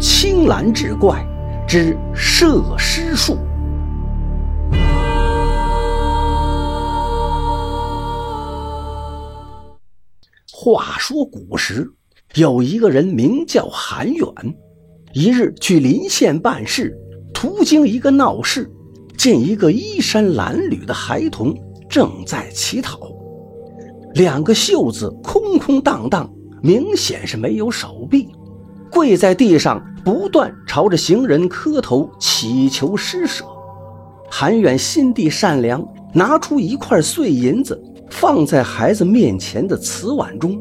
青蓝志怪之摄尸术。话说古时有一个人名叫韩远，一日去临县办事，途经一个闹市，见一个衣衫褴褛的孩童正在乞讨，两个袖子空空荡荡，明显是没有手臂，跪在地上不断朝着行人磕头祈求施舍。韩远心地善良，拿出一块碎银子。放在孩子面前的瓷碗中，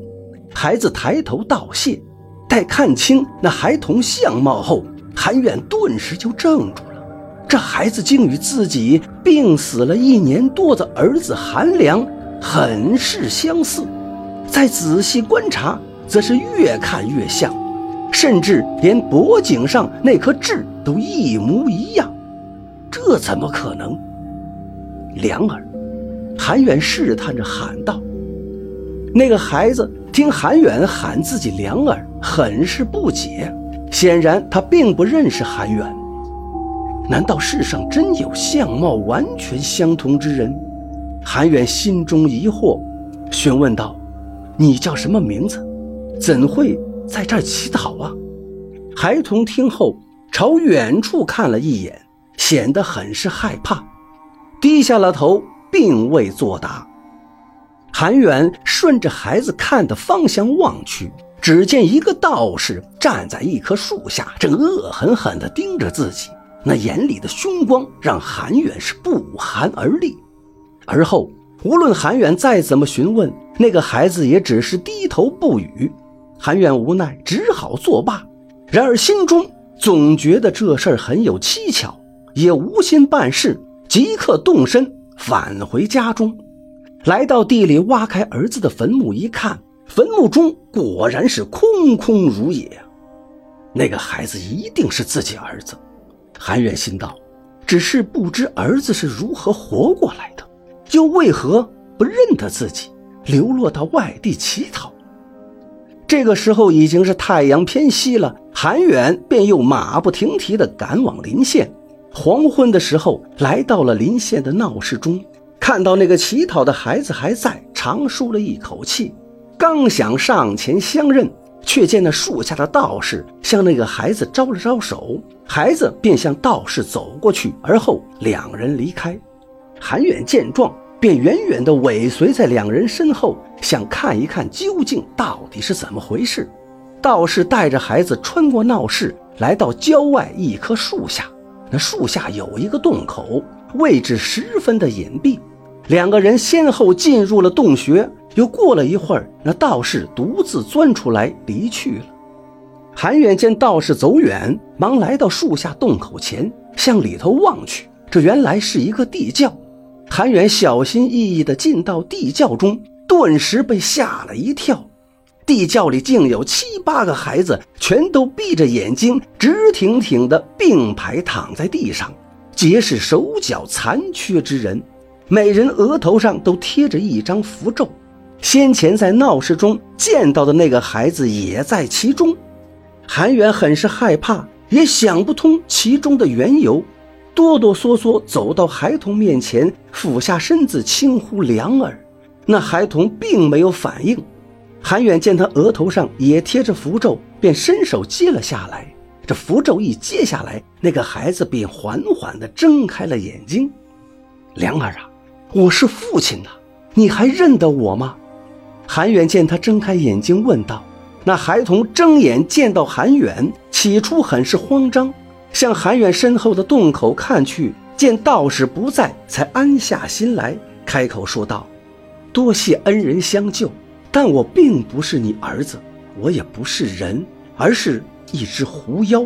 孩子抬头道谢。待看清那孩童相貌后，韩远顿时就怔住了。这孩子竟与自己病死了一年多的儿子韩良很是相似，再仔细观察，则是越看越像，甚至连脖颈上那颗痣都一模一样。这怎么可能？良儿。韩远试探着喊道：“那个孩子听韩远喊自己良儿，很是不解。显然他并不认识韩远。难道世上真有相貌完全相同之人？”韩远心中疑惑，询问道：“你叫什么名字？怎会在这儿乞讨啊？”孩童听后朝远处看了一眼，显得很是害怕，低下了头。并未作答。韩远顺着孩子看的方向望去，只见一个道士站在一棵树下，正恶狠狠地盯着自己。那眼里的凶光让韩远是不寒而栗。而后，无论韩远再怎么询问，那个孩子也只是低头不语。韩远无奈，只好作罢。然而心中总觉得这事儿很有蹊跷，也无心办事，即刻动身。返回家中，来到地里挖开儿子的坟墓一看，坟墓中果然是空空如也。那个孩子一定是自己儿子，韩远心道。只是不知儿子是如何活过来的，又为何不认得自己，流落到外地乞讨？这个时候已经是太阳偏西了，韩远便又马不停蹄地赶往临县。黄昏的时候，来到了临县的闹市中，看到那个乞讨的孩子还在，长舒了一口气。刚想上前相认，却见那树下的道士向那个孩子招了招手，孩子便向道士走过去，而后两人离开。韩远见状，便远远地尾随在两人身后，想看一看究竟到底是怎么回事。道士带着孩子穿过闹市，来到郊外一棵树下。那树下有一个洞口，位置十分的隐蔽。两个人先后进入了洞穴，又过了一会儿，那道士独自钻出来离去了。韩远见道士走远，忙来到树下洞口前，向里头望去，这原来是一个地窖。韩远小心翼翼地进到地窖中，顿时被吓了一跳。地窖里竟有七八个孩子，全都闭着眼睛，直挺挺地并排躺在地上，皆是手脚残缺之人，每人额头上都贴着一张符咒。先前在闹市中见到的那个孩子也在其中。韩远很是害怕，也想不通其中的缘由，哆哆嗦嗦走到孩童面前，俯下身子轻呼“良儿”，那孩童并没有反应。韩远见他额头上也贴着符咒，便伸手接了下来。这符咒一接下来，那个孩子便缓缓地睁开了眼睛。良儿啊，我是父亲呐，你还认得我吗？韩远见他睁开眼睛，问道。那孩童睁眼见到韩远，起初很是慌张，向韩远身后的洞口看去，见道士不在，才安下心来，开口说道：“多谢恩人相救。”但我并不是你儿子，我也不是人，而是一只狐妖。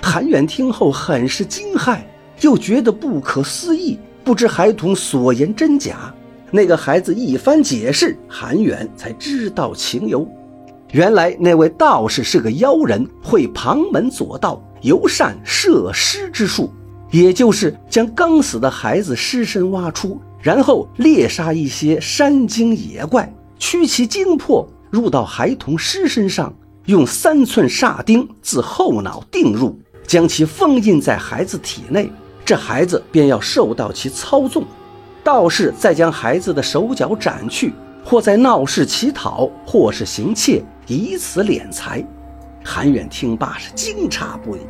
韩远听后很是惊骇，又觉得不可思议，不知孩童所言真假。那个孩子一番解释，韩远才知道情由。原来那位道士是个妖人，会旁门左道，游善摄尸之术，也就是将刚死的孩子尸身挖出，然后猎杀一些山精野怪。驱其精魄入到孩童尸身上，用三寸煞钉自后脑钉入，将其封印在孩子体内，这孩子便要受到其操纵。道士再将孩子的手脚斩去，或在闹市乞讨，或是行窃，以此敛财。韩远听罢是惊诧不已，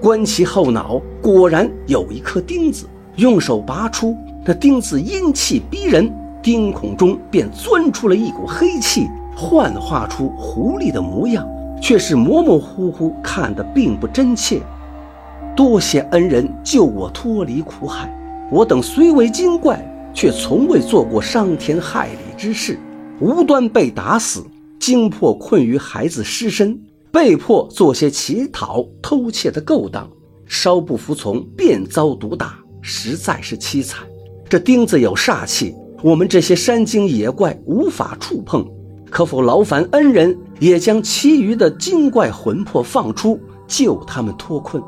观其后脑，果然有一颗钉子，用手拔出，那钉子阴气逼人，钉孔中便钻出了一股黑气，幻化出狐狸的模样，却是模模糊糊，看得并不真切。多谢恩人救我脱离苦海，我等虽为精怪。却从未做过伤天害理之事，无端被打死，惊迫困于孩子尸身，被迫做些乞讨、偷窃的勾当，稍不服从便遭毒打，实在是凄惨。这钉子有煞气，我们这些山精野怪无法触碰，可否劳烦恩人也将其余的精怪魂魄放出，救他们脱困？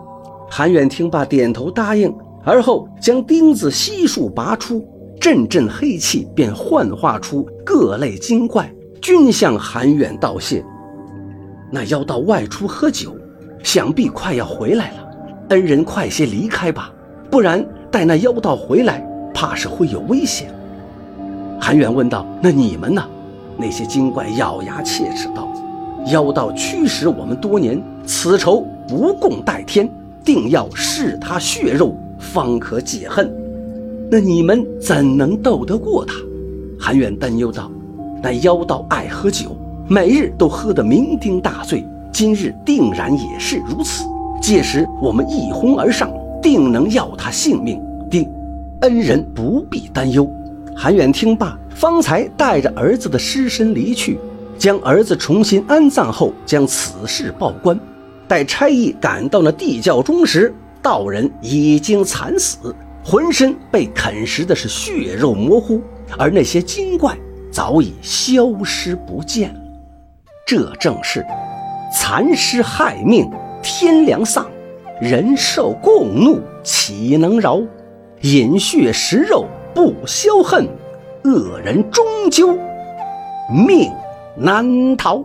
韩远听罢，点头答应，而后将钉子悉数拔出。阵阵黑气便幻化出各类精怪，均向韩远道谢。那妖道外出喝酒，想必快要回来了。恩人快些离开吧，不然待那妖道回来，怕是会有危险。韩远问道：“那你们呢？”那些精怪咬牙切齿道：“妖道驱使我们多年，此仇不共戴天，定要噬他血肉，方可解恨。”那你们怎能斗得过他？韩远担忧道：“那妖道爱喝酒，每日都喝得酩酊大醉，今日定然也是如此。届时我们一哄而上，定能要他性命。定，恩人不必担忧。”韩远听罢，方才带着儿子的尸身离去，将儿子重新安葬后，将此事报官。待差役赶到那地窖中时，道人已经惨死。浑身被啃食的是血肉模糊，而那些精怪早已消失不见了。这正是残尸害命天良丧，人兽共怒岂能饶？饮血食肉不消恨，恶人终究命难逃。